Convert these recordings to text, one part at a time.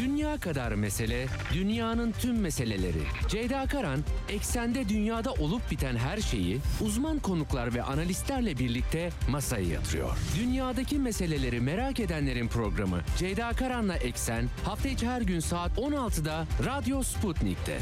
Dünya kadar mesele, dünyanın tüm meseleleri. Ceyda Karan, eksende dünyada olup biten her şeyi uzman konuklar ve analistlerle birlikte masaya yatırıyor. Dünyadaki meseleleri merak edenlerin programı Ceyda Karan'la Eksen hafta içi her gün saat 16'da Radyo Sputnik'te.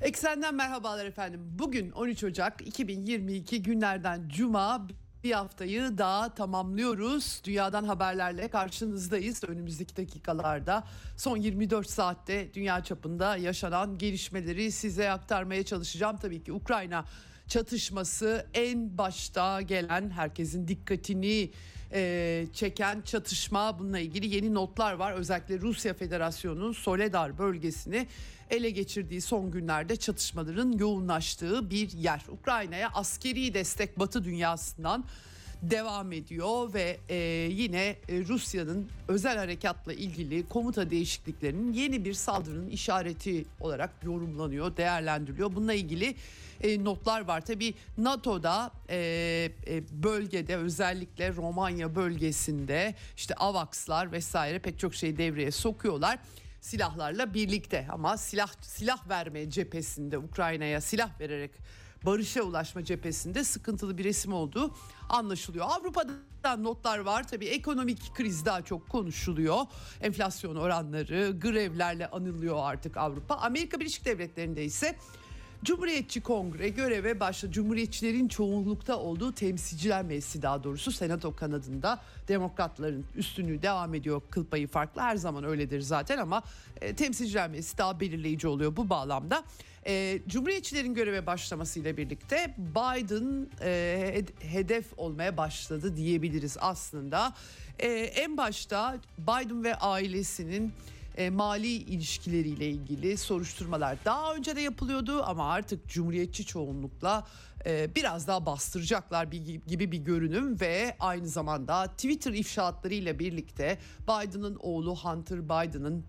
Eksenden merhabalar efendim. Bugün 13 Ocak 2022 günlerden Cuma bir haftayı daha tamamlıyoruz. Dünyadan haberlerle karşınızdayız önümüzdeki dakikalarda. Son 24 saatte dünya çapında yaşanan gelişmeleri size aktarmaya çalışacağım. Tabii ki Ukrayna çatışması en başta gelen herkesin dikkatini e, çeken çatışma bununla ilgili yeni notlar var. Özellikle Rusya Federasyonu'nun Soledar bölgesini ele geçirdiği son günlerde çatışmaların yoğunlaştığı bir yer. Ukrayna'ya askeri destek Batı dünyasından devam ediyor ve e, yine e, Rusya'nın özel harekatla ilgili komuta değişikliklerinin yeni bir saldırının işareti olarak yorumlanıyor, değerlendiriliyor. Bununla ilgili e, notlar var. Tabi NATO'da e, e, bölgede özellikle Romanya bölgesinde işte AVAX'lar vesaire pek çok şey devreye sokuyorlar silahlarla birlikte ama silah silah verme cephesinde Ukrayna'ya silah vererek barışa ulaşma cephesinde sıkıntılı bir resim olduğu anlaşılıyor. Avrupa'da notlar var tabii ekonomik kriz daha çok konuşuluyor. Enflasyon oranları grevlerle anılıyor artık Avrupa. Amerika Birleşik Devletleri'nde ise Cumhuriyetçi Kongre göreve başladı. Cumhuriyetçilerin çoğunlukta olduğu temsilciler meclisi daha doğrusu senato kanadında demokratların üstünlüğü devam ediyor kıl payı farklı her zaman öyledir zaten ama e, temsilciler meclisi daha belirleyici oluyor bu bağlamda. E, Cumhuriyetçilerin göreve başlamasıyla birlikte Biden e, hedef olmaya başladı diyebiliriz aslında. E, en başta Biden ve ailesinin e, mali ilişkileriyle ilgili soruşturmalar daha önce de yapılıyordu ama artık cumhuriyetçi çoğunlukla e, biraz daha bastıracaklar gibi bir görünüm ve aynı zamanda Twitter ifşaatlarıyla birlikte Biden'ın oğlu Hunter Biden'ın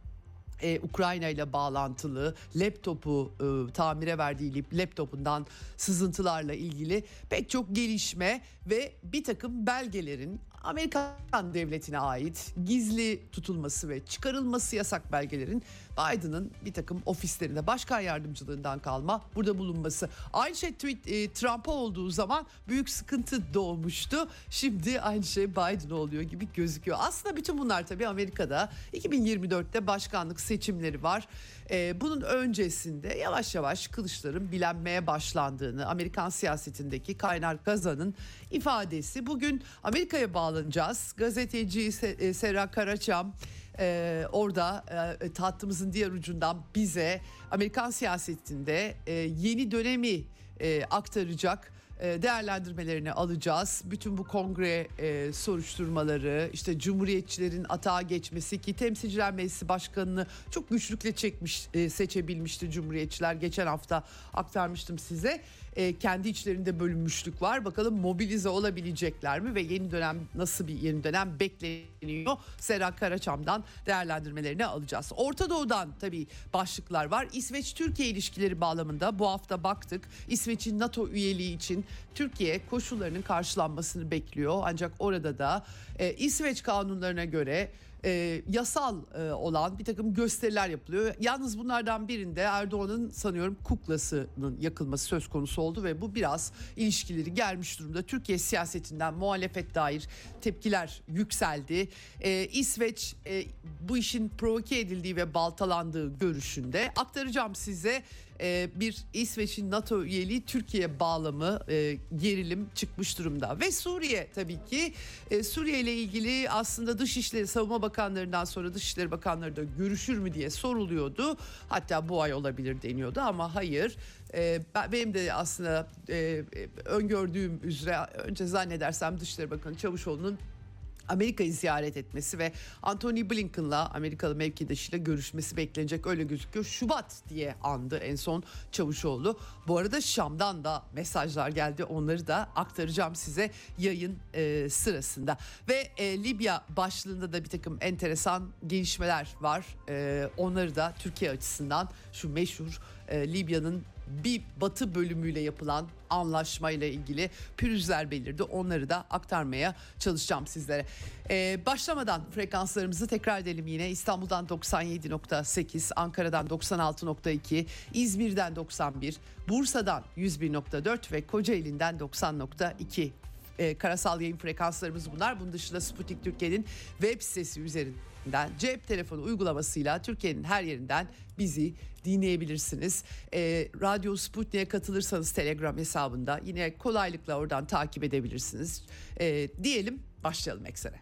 e, Ukrayna ile bağlantılı laptopu e, tamire verdiği laptopundan sızıntılarla ilgili pek çok gelişme ve bir takım belgelerin Amerikan devletine ait gizli tutulması ve çıkarılması yasak belgelerin Biden'ın bir takım ofislerinde başkan yardımcılığından kalma burada bulunması. Aynı şey tweet, e, Trump'a olduğu zaman büyük sıkıntı doğmuştu. Şimdi aynı şey Biden oluyor gibi gözüküyor. Aslında bütün bunlar tabii Amerika'da 2024'te başkanlık seçimleri var. E, bunun öncesinde yavaş yavaş kılıçların bilenmeye başlandığını Amerikan siyasetindeki kaynar kazanın ifadesi. Bugün Amerika'ya bağlanacağız. Gazeteci e, Sera Karaçam e, orada e, tahtımızın diğer ucundan bize Amerikan siyasetinde e, yeni dönemi e, aktaracak e, değerlendirmelerini alacağız. Bütün bu kongre e, soruşturmaları, işte cumhuriyetçilerin atağa geçmesi ki temsilciler meclisi başkanını çok güçlükle çekmiş, e, seçebilmişti cumhuriyetçiler. Geçen hafta aktarmıştım size. E, kendi içlerinde bölünmüşlük var. Bakalım mobilize olabilecekler mi ve yeni dönem nasıl bir yeni dönem bekleniyor? Serra Karaçam'dan değerlendirmelerini alacağız. Orta Doğu'dan tabii başlıklar var. İsveç-Türkiye ilişkileri bağlamında bu hafta baktık. İsveç'in NATO üyeliği için Türkiye koşullarının karşılanmasını bekliyor. Ancak orada da e, İsveç kanunlarına göre e, yasal e, olan bir takım gösteriler yapılıyor. Yalnız bunlardan birinde Erdoğan'ın sanıyorum kuklasının yakılması söz konusu oldu ve bu biraz ilişkileri gelmiş durumda. Türkiye siyasetinden muhalefet dair tepkiler yükseldi. E, İsveç e, bu işin provoke edildiği ve baltalandığı görüşünde aktaracağım size e, bir İsveç'in NATO üyeliği Türkiye bağlamı e, gerilim çıkmış durumda. Ve Suriye tabii ki e, Suriye ile ilgili aslında Dışişleri Savunma Bakanlarından sonra Dışişleri Bakanları da görüşür mü diye soruluyordu. Hatta bu ay olabilir deniyordu ama hayır. benim de aslında öngördüğüm üzere önce zannedersem Dışişleri Bakanı Çavuşoğlu'nun Amerika'yı ziyaret etmesi ve Anthony Blinken'la Amerikalı mevkidaşıyla görüşmesi beklenecek öyle gözüküyor. Şubat diye andı en son Çavuşoğlu. Bu arada Şam'dan da mesajlar geldi onları da aktaracağım size yayın e, sırasında. Ve e, Libya başlığında da bir takım enteresan gelişmeler var. E, onları da Türkiye açısından şu meşhur e, Libya'nın bir batı bölümüyle yapılan anlaşmayla ilgili pürüzler belirdi. Onları da aktarmaya çalışacağım sizlere. Ee, başlamadan frekanslarımızı tekrar edelim yine. İstanbul'dan 97.8, Ankara'dan 96.2, İzmir'den 91, Bursa'dan 101.4 ve Kocaeli'nden 90.2 e, karasal yayın frekanslarımız bunlar. Bunun dışında Sputnik Türkiye'nin web sitesi üzerinden cep telefonu uygulamasıyla Türkiye'nin her yerinden bizi dinleyebilirsiniz. E, Radyo Sputnik'e katılırsanız Telegram hesabında yine kolaylıkla oradan takip edebilirsiniz. E, diyelim başlayalım eksene.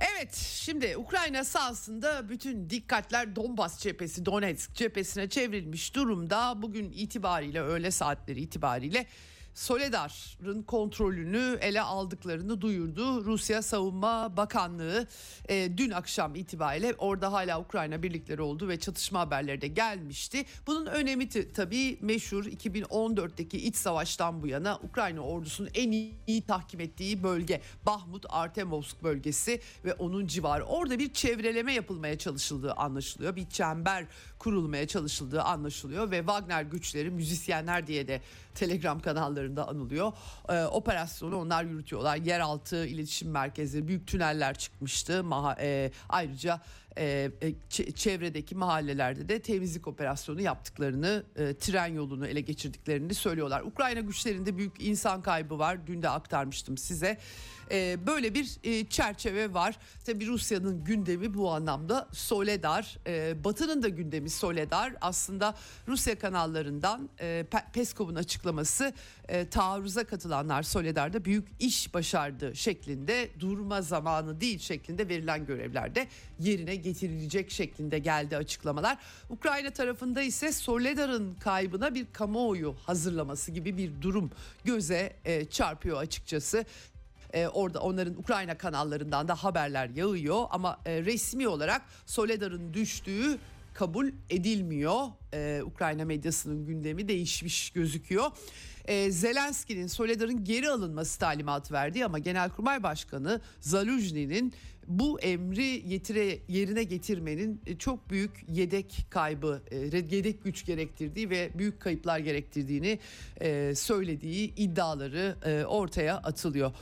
Evet şimdi Ukrayna sahasında bütün dikkatler Donbas cephesi Donetsk cephesine çevrilmiş durumda. Bugün itibariyle öğle saatleri itibariyle Soledar'ın kontrolünü ele aldıklarını duyurdu. Rusya Savunma Bakanlığı e, dün akşam itibariyle orada hala Ukrayna birlikleri oldu ve çatışma haberleri de gelmişti. Bunun önemi t- tabii meşhur 2014'teki iç savaştan bu yana Ukrayna ordusunun en iyi, iyi tahkim ettiği bölge Bahmut Artemovsk bölgesi ve onun civarı. Orada bir çevreleme yapılmaya çalışıldığı anlaşılıyor. Bir çember kurulmaya çalışıldığı anlaşılıyor ve Wagner güçleri müzisyenler diye de Telegram kanallarında anılıyor. Ee, operasyonu onlar yürütüyorlar. Yeraltı iletişim merkezi, büyük tüneller çıkmıştı. Maha, e, ayrıca e, ç- çevredeki mahallelerde de temizlik operasyonu yaptıklarını, e, tren yolunu ele geçirdiklerini söylüyorlar. Ukrayna güçlerinde büyük insan kaybı var. Dün de aktarmıştım size. E, böyle bir e, çerçeve var. Tabii Rusya'nın gündemi bu anlamda Soledar. E, Batı'nın da gündemi Soledar. Aslında Rusya kanallarından e, Pe- Peskov'un açıklaması e, taarruza katılanlar Soledar'da büyük iş başardı şeklinde durma zamanı değil şeklinde verilen görevlerde yerine getirilecek şeklinde geldi açıklamalar. Ukrayna tarafında ise Soledar'ın kaybına bir kamuoyu hazırlaması gibi bir durum göze e, çarpıyor açıkçası. Ee, orada onların Ukrayna kanallarından da haberler yağıyor. Ama e, resmi olarak Soledar'ın düştüğü kabul edilmiyor. Ee, Ukrayna medyasının gündemi değişmiş gözüküyor. Ee, Zelenski'nin Soledar'ın geri alınması talimatı verdi ama Genelkurmay Başkanı Zaluzhny'nin bu emri yetire, yerine getirmenin e, çok büyük yedek kaybı, e, yedek güç gerektirdiği ve büyük kayıplar gerektirdiğini e, söylediği iddiaları ortaya atılıyor.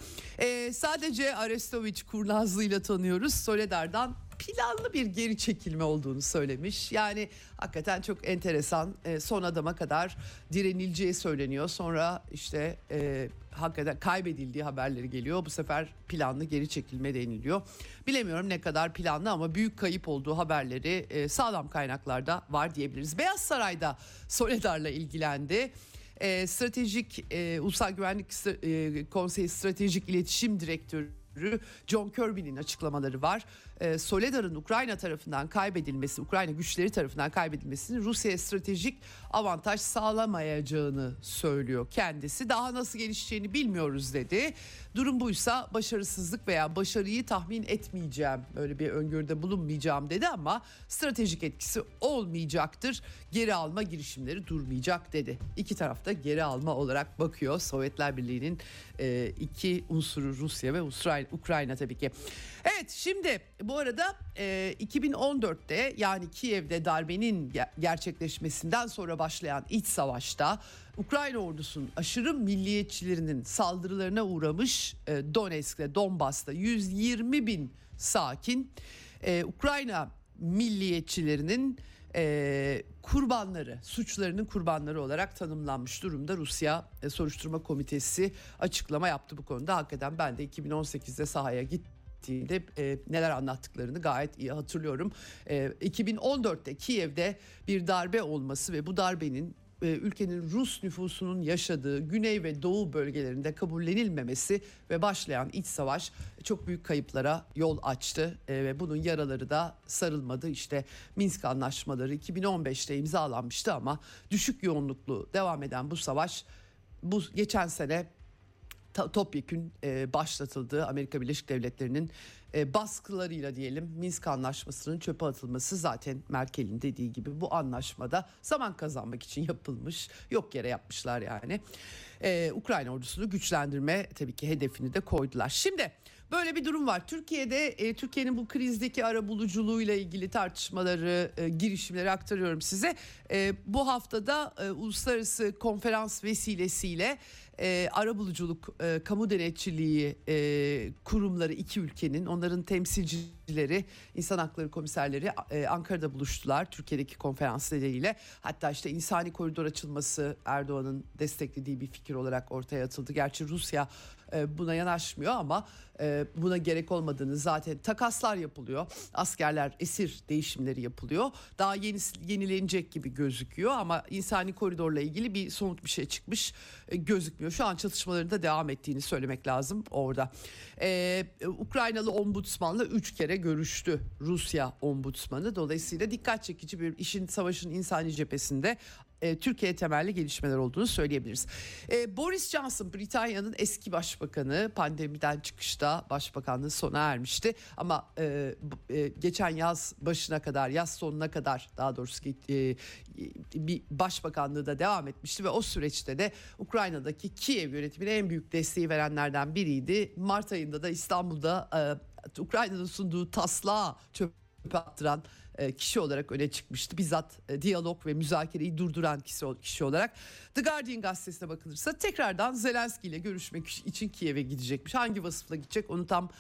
Sadece Arestoviç kurnazlığıyla tanıyoruz. Soledar'dan planlı bir geri çekilme olduğunu söylemiş. Yani hakikaten çok enteresan. E, son adama kadar direnileceği söyleniyor. Sonra işte e, hakikaten kaybedildiği haberleri geliyor. Bu sefer planlı geri çekilme deniliyor. Bilemiyorum ne kadar planlı ama büyük kayıp olduğu haberleri e, sağlam kaynaklarda var diyebiliriz. Beyaz Saray'da Soledar'la ilgilendi. E, stratejik e, Ulusal Güvenlik e, Konseyi Stratejik İletişim Direktörü John Kirby'nin açıklamaları var. Ee, Soledar'ın Ukrayna tarafından kaybedilmesi, Ukrayna güçleri tarafından kaybedilmesinin Rusya'ya stratejik avantaj sağlamayacağını söylüyor kendisi. Daha nasıl gelişeceğini bilmiyoruz dedi. Durum buysa başarısızlık veya başarıyı tahmin etmeyeceğim, böyle bir öngörüde bulunmayacağım dedi ama stratejik etkisi olmayacaktır. Geri alma girişimleri durmayacak dedi. İki tarafta geri alma olarak bakıyor. Sovyetler Birliği'nin e, iki unsuru Rusya ve Ukrayna tabii ki. Evet şimdi bu arada e, 2014'te yani Kiev'de darbenin gerçekleşmesinden sonra başlayan iç savaşta Ukrayna ordusunun aşırı milliyetçilerinin saldırılarına uğramış e, Donetsk'te, Donbas'ta 120 bin sakin e, Ukrayna milliyetçilerinin e, kurbanları, suçlarının kurbanları olarak tanımlanmış durumda. Rusya e, Soruşturma Komitesi açıklama yaptı bu konuda. Hakikaten ben de 2018'de sahaya gittim gittiğinde e, neler anlattıklarını gayet iyi hatırlıyorum. E, 2014'te Kiev'de bir darbe olması ve bu darbenin e, ülkenin Rus nüfusunun yaşadığı güney ve doğu bölgelerinde kabullenilmemesi ve başlayan iç savaş çok büyük kayıplara yol açtı e, ve bunun yaraları da sarılmadı. İşte Minsk anlaşmaları 2015'te imzalanmıştı ama düşük yoğunluklu devam eden bu savaş bu geçen sene topyekün e, başlatıldı. Amerika Birleşik Devletleri'nin e, baskılarıyla diyelim Minsk anlaşmasının çöpe atılması zaten Merkel'in dediği gibi bu anlaşmada zaman kazanmak için yapılmış. Yok yere yapmışlar yani. E, Ukrayna ordusunu güçlendirme tabii ki hedefini de koydular. Şimdi Böyle bir durum var. Türkiye'de e, Türkiye'nin bu krizdeki ara buluculuğuyla ilgili tartışmaları, girişimleri aktarıyorum size. Bu haftada e, uluslararası konferans vesilesiyle e, ara buluculuk, e, kamu denetçiliği e, kurumları iki ülkenin, onların temsilcileri, insan hakları komiserleri e, Ankara'da buluştular Türkiye'deki konferans nedeniyle. Hatta işte insani koridor açılması Erdoğan'ın desteklediği bir fikir olarak ortaya atıldı. Gerçi Rusya buna yanaşmıyor ama e, buna gerek olmadığını zaten takaslar yapılıyor. Askerler esir değişimleri yapılıyor. Daha yeni yenilenecek gibi gözüküyor ama insani koridorla ilgili bir somut bir şey çıkmış e, gözükmüyor. Şu an çatışmaların da devam ettiğini söylemek lazım orada. Ee, Ukraynalı ombudsmanla üç kere görüştü Rusya ombudsmanı. Dolayısıyla dikkat çekici bir işin savaşın insani cephesinde e, Türkiye temelli gelişmeler olduğunu söyleyebiliriz. E, Boris Johnson Britanya'nın eski başbakanı pandemiden çıkışta başbakanlığı sona ermişti ama e, e, geçen yaz başına kadar yaz sonuna kadar daha doğrusu e, bir başbakanlığı da devam etmişti ve o süreçte de Ukrayna'daki Kiev yönetimine en büyük desteği verenlerden biriydi. Mart ayında da İstanbul'da e, Ukrayna'nın sunduğu taslağı çöpe attıran kişi olarak öne çıkmıştı. Bizzat e, diyalog ve müzakereyi durduran kişi, kişi olarak. The Guardian gazetesine bakılırsa tekrardan Zelenski ile görüşmek için Kiev'e gidecekmiş. Hangi vasıfla gidecek onu tam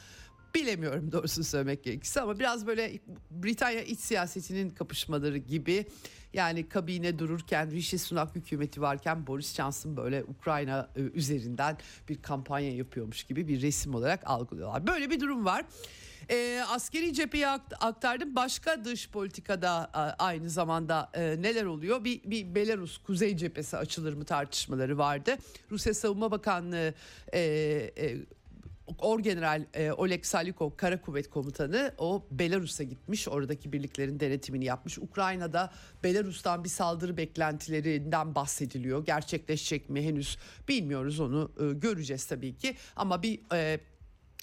bilemiyorum doğrusunu söylemek gerekirse ama biraz böyle Britanya iç siyasetinin kapışmaları gibi yani kabine dururken Rishi Sunak hükümeti varken Boris Johnson böyle Ukrayna e, üzerinden bir kampanya yapıyormuş gibi bir resim olarak algılıyorlar. Böyle bir durum var. E, askeri cepheyi aktardım. Başka dış politikada aynı zamanda e, neler oluyor? Bir, bir Belarus kuzey cephesi açılır mı tartışmaları vardı. Rusya Savunma Bakanlığı e, e, Orgeneral e, Oleg Salyukov Kara Kuvvet Komutanı o Belarus'a gitmiş. Oradaki birliklerin denetimini yapmış. Ukrayna'da Belarus'tan bir saldırı beklentilerinden bahsediliyor. Gerçekleşecek mi henüz bilmiyoruz onu e, göreceğiz tabii ki. Ama bir e,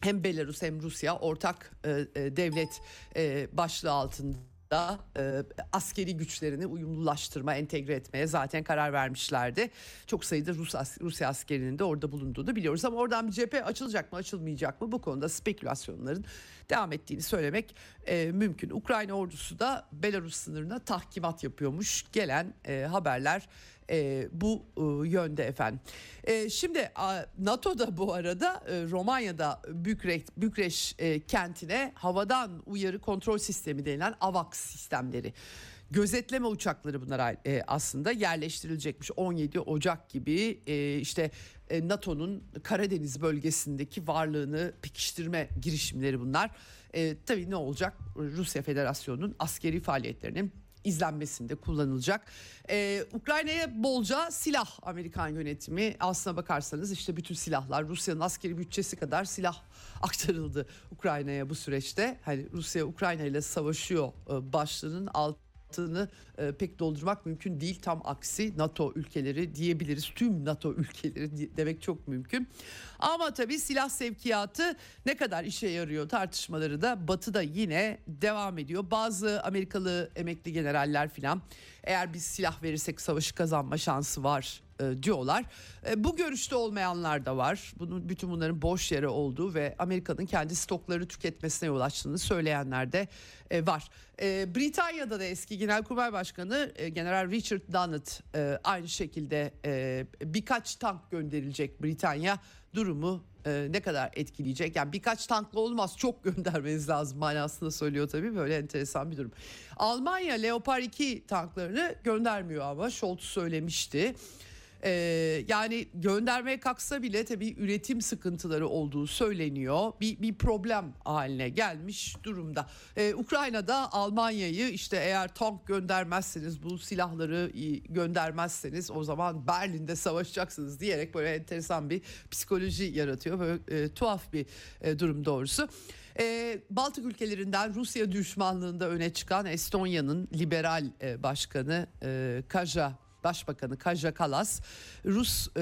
hem Belarus hem Rusya ortak e, e, devlet e, başlığı altında da e, askeri güçlerini uyumlulaştırma, entegre etmeye zaten karar vermişlerdi. Çok sayıda Rus Rusya askerinin de orada bulunduğunu biliyoruz ama oradan bir cephe açılacak mı, açılmayacak mı bu konuda spekülasyonların devam ettiğini söylemek e, mümkün. Ukrayna ordusu da Belarus sınırına tahkimat yapıyormuş. Gelen e, haberler e, bu e, yönde efendim. E, şimdi NATO da bu arada e, Romanya'da Bükreş, Bükreş e, kentine havadan uyarı kontrol sistemi denilen AVAX sistemleri gözetleme uçakları bunlar e, aslında yerleştirilecekmiş 17 Ocak gibi e, işte e, NATO'nun Karadeniz bölgesindeki varlığını pekiştirme girişimleri bunlar. E, tabii ne olacak? Rusya Federasyonu'nun askeri faaliyetlerinin izlenmesinde kullanılacak. Ee, Ukrayna'ya bolca silah Amerikan yönetimi aslına bakarsanız işte bütün silahlar Rusya'nın askeri bütçesi kadar silah aktarıldı Ukrayna'ya bu süreçte. Hani Rusya Ukrayna ile savaşıyor e, başlığının alt altını e, pek doldurmak mümkün değil. Tam aksi NATO ülkeleri diyebiliriz. Tüm NATO ülkeleri demek çok mümkün. Ama tabii silah sevkiyatı ne kadar işe yarıyor tartışmaları da Batı'da yine devam ediyor. Bazı Amerikalı emekli generaller filan eğer biz silah verirsek savaşı kazanma şansı var e, diyorlar. E, bu görüşte olmayanlar da var. Bunun bütün bunların boş yere olduğu ve Amerika'nın kendi stokları tüketmesine yol açtığını söyleyenler de e, var. E, Britanya'da da eski Genelkurmay Başkanı e, General Richard Dunnett e, aynı şekilde e, birkaç tank gönderilecek Britanya durumu e, ne kadar etkileyecek? Yani birkaç tankla olmaz çok göndermeniz lazım manasında söylüyor tabii böyle enteresan bir durum. Almanya Leopard 2 tanklarını göndermiyor ama Scholz söylemişti. Ee, yani göndermeye kalksa bile tabii üretim sıkıntıları olduğu söyleniyor. Bir, bir problem haline gelmiş durumda. Ee, Ukrayna'da Almanya'yı işte eğer tank göndermezseniz bu silahları göndermezseniz o zaman Berlin'de savaşacaksınız diyerek böyle enteresan bir psikoloji yaratıyor. Böyle e, tuhaf bir e, durum doğrusu. E, Baltık ülkelerinden Rusya düşmanlığında öne çıkan Estonya'nın liberal e, başkanı e, Kaja Başbakanı Kaja Kalas Rus e,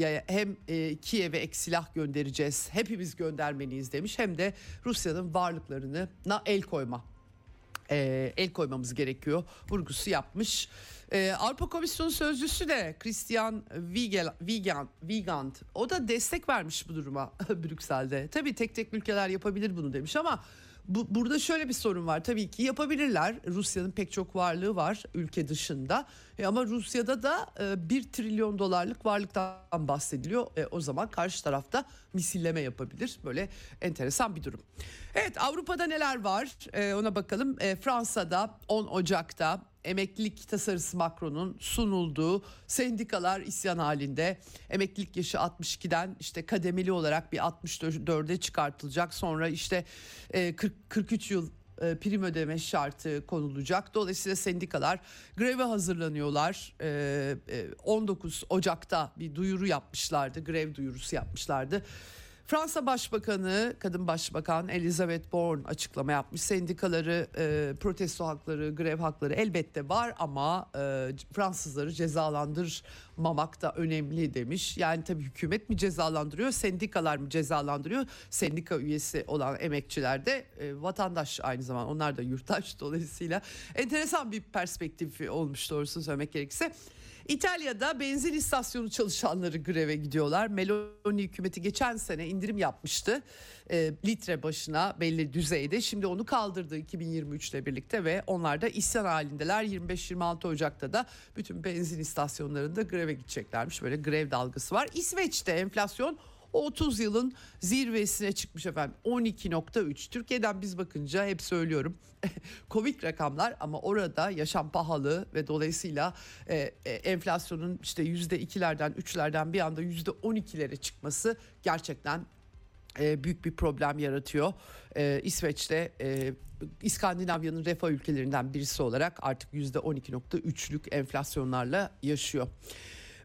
e, hem e, Kiev'e ek silah göndereceğiz hepimiz göndermeliyiz demiş hem de Rusya'nın varlıklarına el koyma e, el koymamız gerekiyor vurgusu yapmış. E, Avrupa Komisyonu Sözcüsü de Christian Wiegand, Wiegand o da destek vermiş bu duruma Brüksel'de. Tabii tek tek ülkeler yapabilir bunu demiş ama bu, burada şöyle bir sorun var. Tabii ki yapabilirler. Rusya'nın pek çok varlığı var ülke dışında. E, ama Rusya'da da e, 1 trilyon dolarlık varlıktan bahsediliyor. E, o zaman karşı tarafta misilleme yapabilir. Böyle enteresan bir durum. Evet Avrupa'da neler var e, ona bakalım. E, Fransa'da 10 Ocak'ta emeklilik tasarısı Macron'un sunulduğu sendikalar isyan halinde. Emeklilik yaşı 62'den işte kademeli olarak bir 64'e çıkartılacak. Sonra işte 40, 43 yıl e, prim ödeme şartı konulacak. Dolayısıyla sendikalar greve hazırlanıyorlar. 19 e, e, Ocak'ta bir duyuru yapmışlardı. Grev duyurusu yapmışlardı. Fransa Başbakanı, kadın başbakan Elizabeth Borne açıklama yapmış. Sendikaları, e, protesto hakları, grev hakları elbette var ama e, Fransızları cezalandırmamak da önemli demiş. Yani tabii hükümet mi cezalandırıyor, sendikalar mı cezalandırıyor? Sendika üyesi olan emekçiler de e, vatandaş aynı zamanda. Onlar da yurttaş dolayısıyla enteresan bir perspektif olmuş doğrusunu söylemek gerekirse. İtalya'da benzin istasyonu çalışanları greve gidiyorlar. Meloni hükümeti geçen sene indirim yapmıştı. E, litre başına belli düzeyde. Şimdi onu kaldırdı 2023 ile birlikte ve onlar da isyan halindeler. 25-26 Ocak'ta da bütün benzin istasyonlarında greve gideceklermiş. Böyle grev dalgası var. İsveç'te enflasyon 30 yılın zirvesine çıkmış efendim 12.3 Türkiye'den biz bakınca hep söylüyorum komik rakamlar ama orada yaşam pahalı ve dolayısıyla e, e, enflasyonun işte yüzde ikilerden üçlerden bir anda yüzde on ikilere çıkması gerçekten e, büyük bir problem yaratıyor. E, İsveç'te e, İskandinavya'nın refah ülkelerinden birisi olarak artık yüzde 12.3'lük enflasyonlarla yaşıyor.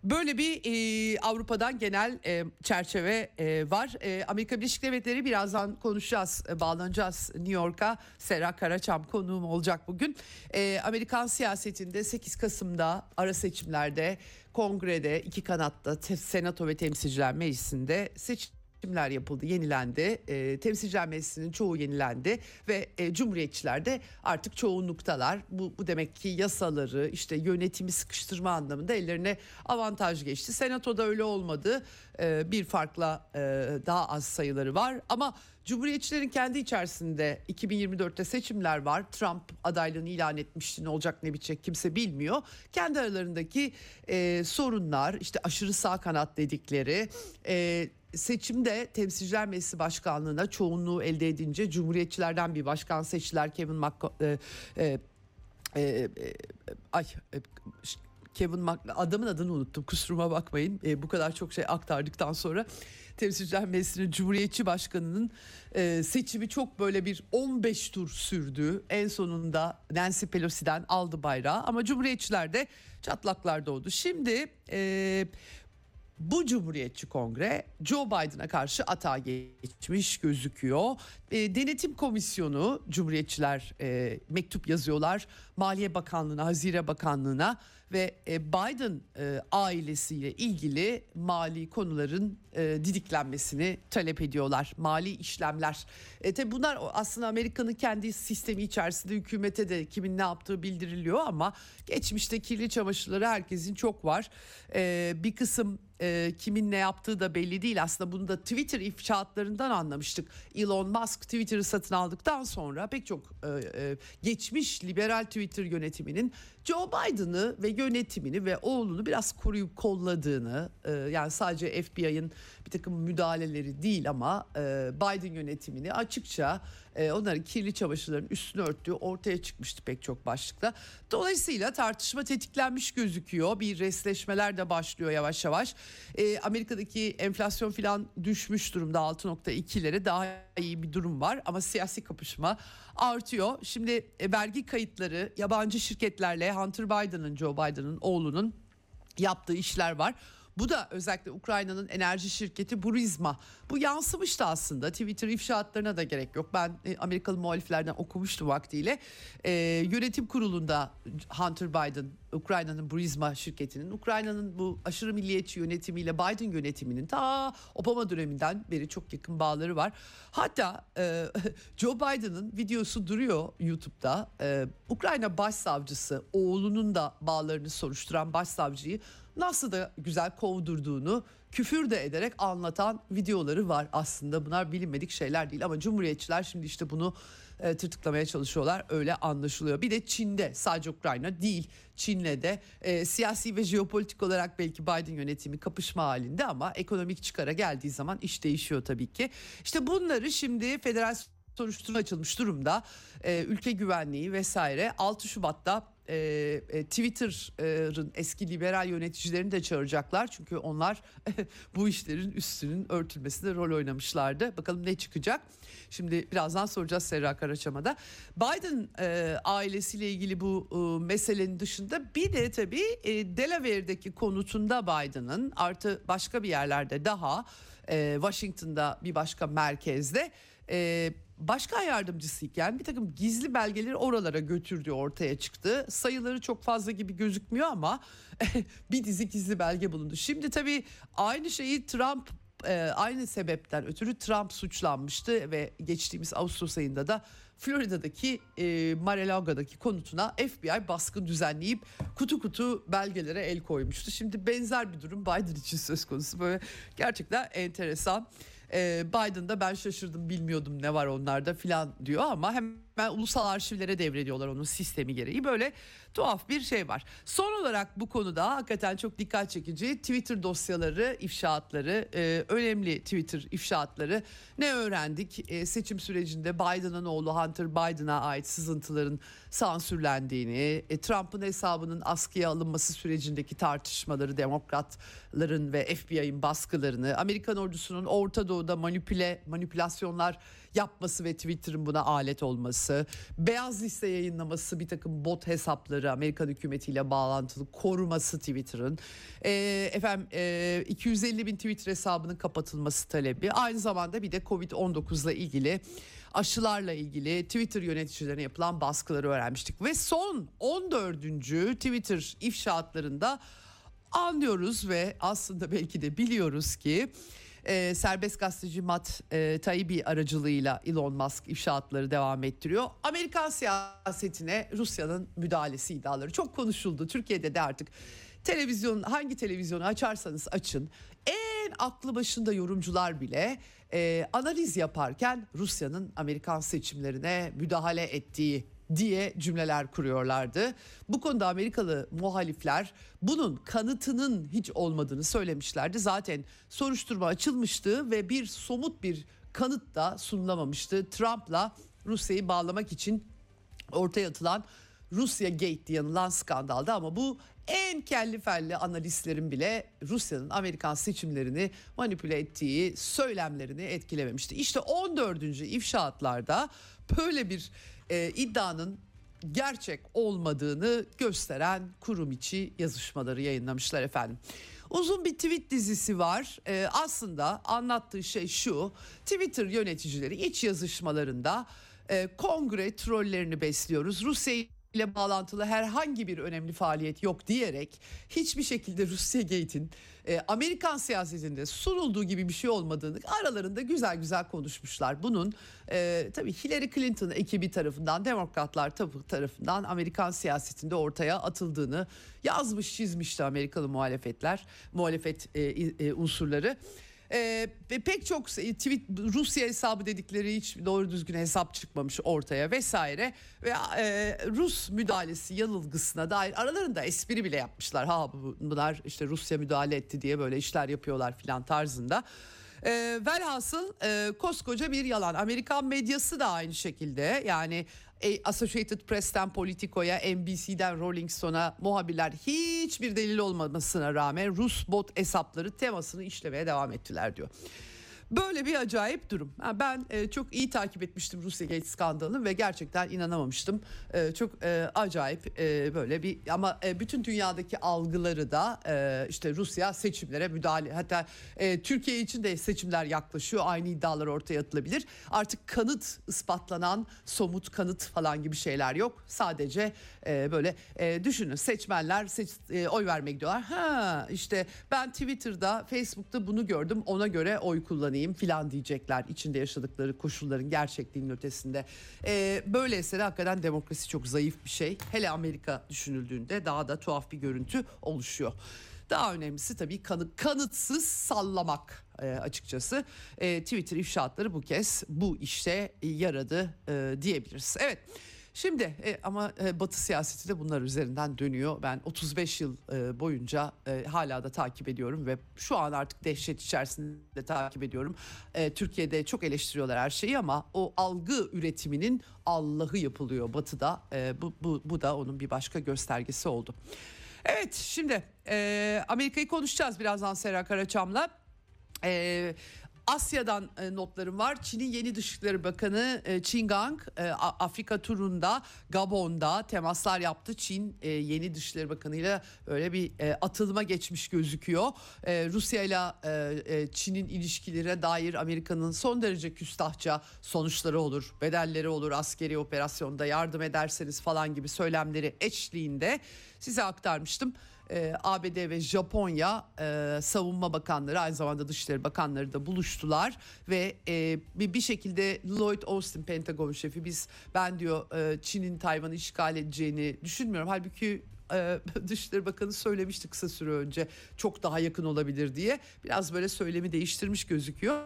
Böyle bir e, Avrupa'dan genel e, çerçeve e, var. E, Amerika Birleşik Devletleri birazdan konuşacağız, e, bağlanacağız New York'a. Serra Karaçam konuğum olacak bugün. E, Amerikan siyasetinde 8 Kasım'da ara seçimlerde kongrede iki kanatta senato ve temsilciler meclisinde seçim seçimler yapıldı, yenilendi. E, temsilciler meclisinin çoğu yenilendi ve e, cumhuriyetçiler de artık çoğunluktalar. Bu, bu demek ki yasaları işte yönetimi sıkıştırma anlamında ellerine avantaj geçti. Senatoda öyle olmadı. E, bir farkla e, daha az sayıları var ama Cumhuriyetçilerin kendi içerisinde 2024'te seçimler var. Trump adaylığını ilan etmişti. Ne olacak ne bitecek kimse bilmiyor. Kendi aralarındaki e, sorunlar işte aşırı sağ kanat dedikleri e, seçimde Temsilciler Meclisi Başkanlığı'na çoğunluğu elde edince Cumhuriyetçilerden bir başkan seçtiler Kevin McCo- e, e, e, e, ay e, Kevin Mac adamın adını unuttum kusuruma bakmayın e, bu kadar çok şey aktardıktan sonra Temsilciler Meclisi'nin Cumhuriyetçi Başkanı'nın e, seçimi çok böyle bir 15 tur sürdü. En sonunda Nancy Pelosi'den aldı bayrağı ama Cumhuriyetçiler de çatlaklar doğdu. Şimdi e, bu Cumhuriyetçi Kongre Joe Biden'a karşı atağa geçmiş gözüküyor. E, Denetim Komisyonu Cumhuriyetçiler e, mektup yazıyorlar Maliye Bakanlığı'na, Hazire Bakanlığı'na ve e, Biden e, ailesiyle ilgili mali konuların e, didiklenmesini talep ediyorlar. Mali işlemler. E, tabi bunlar aslında Amerika'nın kendi sistemi içerisinde hükümete de kimin ne yaptığı bildiriliyor ama geçmişte kirli çamaşırları herkesin çok var. E, bir kısım e, kimin ne yaptığı da belli değil. Aslında bunu da Twitter ifşaatlarından anlamıştık. Elon Musk Twitter'ı satın aldıktan sonra pek çok e, e, geçmiş liberal Twitter yönetiminin Joe Biden'ı ve yönetimini ve oğlunu biraz koruyup kolladığını e, yani sadece FBI'ın bir takım müdahaleleri değil ama e, Biden yönetimini açıkça e, onların kirli çamaşırların üstünü örttüğü ortaya çıkmıştı pek çok başlıkta. Dolayısıyla tartışma tetiklenmiş gözüküyor. Bir resleşmeler de başlıyor yavaş yavaş. E, Amerika'daki enflasyon filan düşmüş durumda 6.2'lere daha iyi bir durum var ama siyasi kapışma artıyor. Şimdi e, vergi kayıtları yabancı şirketlerle Hunter Biden'ın Joe Biden'ın oğlunun yaptığı işler var. Bu da özellikle Ukrayna'nın enerji şirketi Burisma. Bu yansımıştı aslında. Twitter ifşaatlarına da gerek yok. Ben e, Amerikalı muhaliflerden okumuştum vaktiyle. E, yönetim kurulunda Hunter Biden, Ukrayna'nın Burisma şirketinin, Ukrayna'nın bu aşırı milliyetçi yönetimiyle Biden yönetiminin ta Obama döneminden beri çok yakın bağları var. Hatta e, Joe Biden'ın videosu duruyor YouTube'da. E, Ukrayna başsavcısı oğlunun da bağlarını soruşturan başsavcıyı nasıl da güzel kovdurduğunu küfür de ederek anlatan videoları var aslında. Bunlar bilinmedik şeyler değil ama cumhuriyetçiler şimdi işte bunu e, tırtıklamaya çalışıyorlar öyle anlaşılıyor. Bir de Çin'de sadece Ukrayna değil Çin'le de e, siyasi ve jeopolitik olarak belki Biden yönetimi kapışma halinde ama ekonomik çıkara geldiği zaman iş değişiyor tabii ki. İşte bunları şimdi federal soruşturma açılmış durumda. E, ülke güvenliği vesaire 6 Şubat'ta e, e, Twitter'ın eski liberal yöneticilerini de çağıracaklar. Çünkü onlar bu işlerin üstünün örtülmesinde rol oynamışlardı. Bakalım ne çıkacak. Şimdi birazdan soracağız Serra Karaçam'a da. Biden e, ailesiyle ilgili bu e, meselenin dışında bir de tabii e, Delaware'deki konutunda Biden'ın artı başka bir yerlerde daha e, Washington'da bir başka merkezde e, başkan yardımcısıyken bir takım gizli belgeleri oralara götürdüğü ortaya çıktı. Sayıları çok fazla gibi gözükmüyor ama bir dizi gizli belge bulundu. Şimdi tabii aynı şeyi Trump e, aynı sebepten ötürü Trump suçlanmıştı ve geçtiğimiz Ağustos ayında da Florida'daki e, Mar-a-Lago'daki konutuna FBI baskın düzenleyip kutu kutu belgelere el koymuştu. Şimdi benzer bir durum Biden için söz konusu böyle gerçekten enteresan. E, Biden'da ben şaşırdım bilmiyordum ne var onlarda filan diyor ama hemen ulusal arşivlere devrediyorlar onun sistemi gereği. Böyle tuhaf bir şey var. Son olarak bu konuda hakikaten çok dikkat çekici Twitter dosyaları, ifşaatları, e, önemli Twitter ifşaatları ne öğrendik? E, seçim sürecinde Biden'ın oğlu Hunter Biden'a ait sızıntıların sansürlendiğini, e, Trump'ın hesabının askıya alınması sürecindeki tartışmaları, demokratların ve FBI'ın baskılarını, Amerikan ordusunun Orta Doğu'da manipüle manipülasyonlar yapması ve Twitter'ın buna alet olması, beyaz liste yayınlaması bir takım bot hesapları Amerikan hükümetiyle bağlantılı koruması Twitter'ın, e, efendim e, 250 bin Twitter hesabının kapatılması talebi, aynı zamanda bir de Covid-19 ile ilgili aşılarla ilgili Twitter yöneticilerine yapılan baskıları öğrenmiştik ve son 14. Twitter ifşaatlarında anlıyoruz ve aslında belki de biliyoruz ki e, serbest gazeteci Matt e, Taibbi aracılığıyla Elon Musk ifşaatları devam ettiriyor. Amerikan siyasetine Rusya'nın müdahalesi iddiaları çok konuşuldu. Türkiye'de de artık televizyon hangi televizyonu açarsanız açın en aklı başında yorumcular bile e, analiz yaparken Rusya'nın Amerikan seçimlerine müdahale ettiği diye cümleler kuruyorlardı. Bu konuda Amerikalı muhalifler bunun kanıtının hiç olmadığını söylemişlerdi. Zaten soruşturma açılmıştı ve bir somut bir kanıt da sunulamamıştı. Trump'la Rusya'yı bağlamak için ortaya atılan Rusya Gate diye anılan skandalda ama bu en kelli felli analistlerin bile Rusya'nın Amerikan seçimlerini manipüle ettiği söylemlerini etkilememişti. İşte 14. ifşaatlarda böyle bir e, iddianın gerçek olmadığını gösteren kurum içi yazışmaları yayınlamışlar efendim. Uzun bir tweet dizisi var. Ee, aslında anlattığı şey şu. Twitter yöneticileri iç yazışmalarında e, kongre trollerini besliyoruz. Rusya ile bağlantılı herhangi bir önemli faaliyet yok diyerek hiçbir şekilde Rusya Gate'in e, Amerikan siyasetinde sunulduğu gibi bir şey olmadığını aralarında güzel güzel konuşmuşlar. Bunun e, tabii Hillary Clinton ekibi tarafından, demokratlar tarafından Amerikan siyasetinde ortaya atıldığını yazmış çizmişti Amerikalı muhalefetler, muhalefet e, e, unsurları. Ee, ve pek çok tweet Rusya hesabı dedikleri hiç doğru düzgün hesap çıkmamış ortaya vesaire ve e, Rus müdahalesi yanılgısına dair aralarında espri bile yapmışlar. Ha bunlar işte Rusya müdahale etti diye böyle işler yapıyorlar filan tarzında. E, velhasıl e, koskoca bir yalan. Amerikan medyası da aynı şekilde yani Associated Press'ten Politico'ya, NBC'den Rolling Stone'a muhabirler hiçbir delil olmamasına rağmen Rus bot hesapları temasını işlemeye devam ettiler diyor. Böyle bir acayip durum. Ben e, çok iyi takip etmiştim Rusya Gate skandalını ve gerçekten inanamamıştım. E, çok e, acayip böyle bir ama bütün dünyadaki algıları da işte Rusya seçimlere müdahale hatta Türkiye için de seçimler yaklaşıyor. Aynı iddialar ortaya atılabilir. Artık kanıt ispatlanan somut kanıt falan gibi şeyler yok. Sadece böyle düşünün seçmenler seç, oy vermeye gidiyorlar. Ha işte ben Twitter'da Facebook'ta bunu gördüm ona göre oy kullanayım filan diyecekler. içinde yaşadıkları koşulların gerçekliğinin ötesinde. E, böyleyse de hakikaten demokrasi çok zayıf bir şey. Hele Amerika düşünüldüğünde daha da tuhaf bir görüntü oluşuyor. Daha önemlisi tabii kanı, kanıtsız sallamak e, açıkçası. E, Twitter ifşaatları bu kez bu işte yaradı e, diyebiliriz. Evet. Şimdi e, ama e, Batı siyaseti de bunlar üzerinden dönüyor. Ben 35 yıl e, boyunca e, hala da takip ediyorum ve şu an artık dehşet içerisinde takip ediyorum. E, Türkiye'de çok eleştiriyorlar her şeyi ama o algı üretiminin Allah'ı yapılıyor Batı'da. E, bu, bu, bu da onun bir başka göstergesi oldu. Evet şimdi e, Amerika'yı konuşacağız birazdan Sera Karaçam'la. E, Asya'dan e, notlarım var. Çin'in yeni Dışişleri Bakanı e, Qin Gang e, Afrika turunda Gabon'da temaslar yaptı. Çin e, yeni Dışişleri Bakanı'yla öyle bir e, atılıma geçmiş gözüküyor. E, Rusya ile e, Çin'in ilişkilere dair Amerika'nın son derece küstahça sonuçları olur, bedelleri olur, askeri operasyonda yardım ederseniz falan gibi söylemleri eşliğinde size aktarmıştım e, ABD ve Japonya e, savunma bakanları aynı zamanda dışişleri bakanları da buluştular ve e, bir, bir şekilde Lloyd Austin Pentagon şefi biz ben diyor e, Çin'in Tayvan'ı işgal edeceğini düşünmüyorum. Halbuki e, Dışişleri Bakanı söylemişti kısa süre önce çok daha yakın olabilir diye. Biraz böyle söylemi değiştirmiş gözüküyor.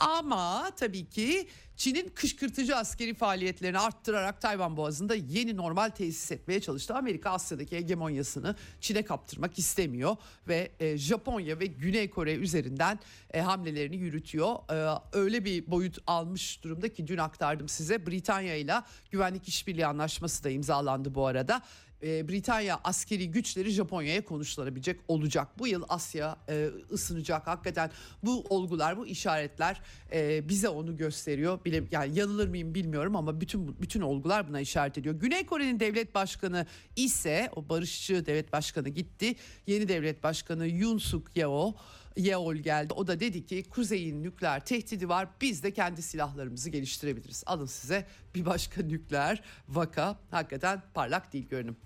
Ama tabii ki Çin'in kışkırtıcı askeri faaliyetlerini arttırarak Tayvan Boğazı'nda yeni normal tesis etmeye çalıştı. Amerika Asya'daki hegemonyasını Çin'e kaptırmak istemiyor ve e, Japonya ve Güney Kore üzerinden e, hamlelerini yürütüyor. E, öyle bir boyut almış durumda ki dün aktardım size Britanya ile güvenlik işbirliği anlaşması da imzalandı bu arada. E, Britanya askeri güçleri Japonya'ya konuşlanabilecek olacak. Bu yıl Asya e, ısınacak. Hakikaten bu olgular, bu işaretler e, bize onu gösteriyor. Bile, yani yanılır mıyım bilmiyorum ama bütün bütün olgular buna işaret ediyor. Güney Kore'nin devlet başkanı ise o barışçı devlet başkanı gitti. Yeni devlet başkanı Yoon Suk Yeol Yeol geldi. O da dedi ki kuzeyin nükleer tehdidi var. Biz de kendi silahlarımızı geliştirebiliriz. Alın size bir başka nükleer vaka. Hakikaten parlak değil görünüm.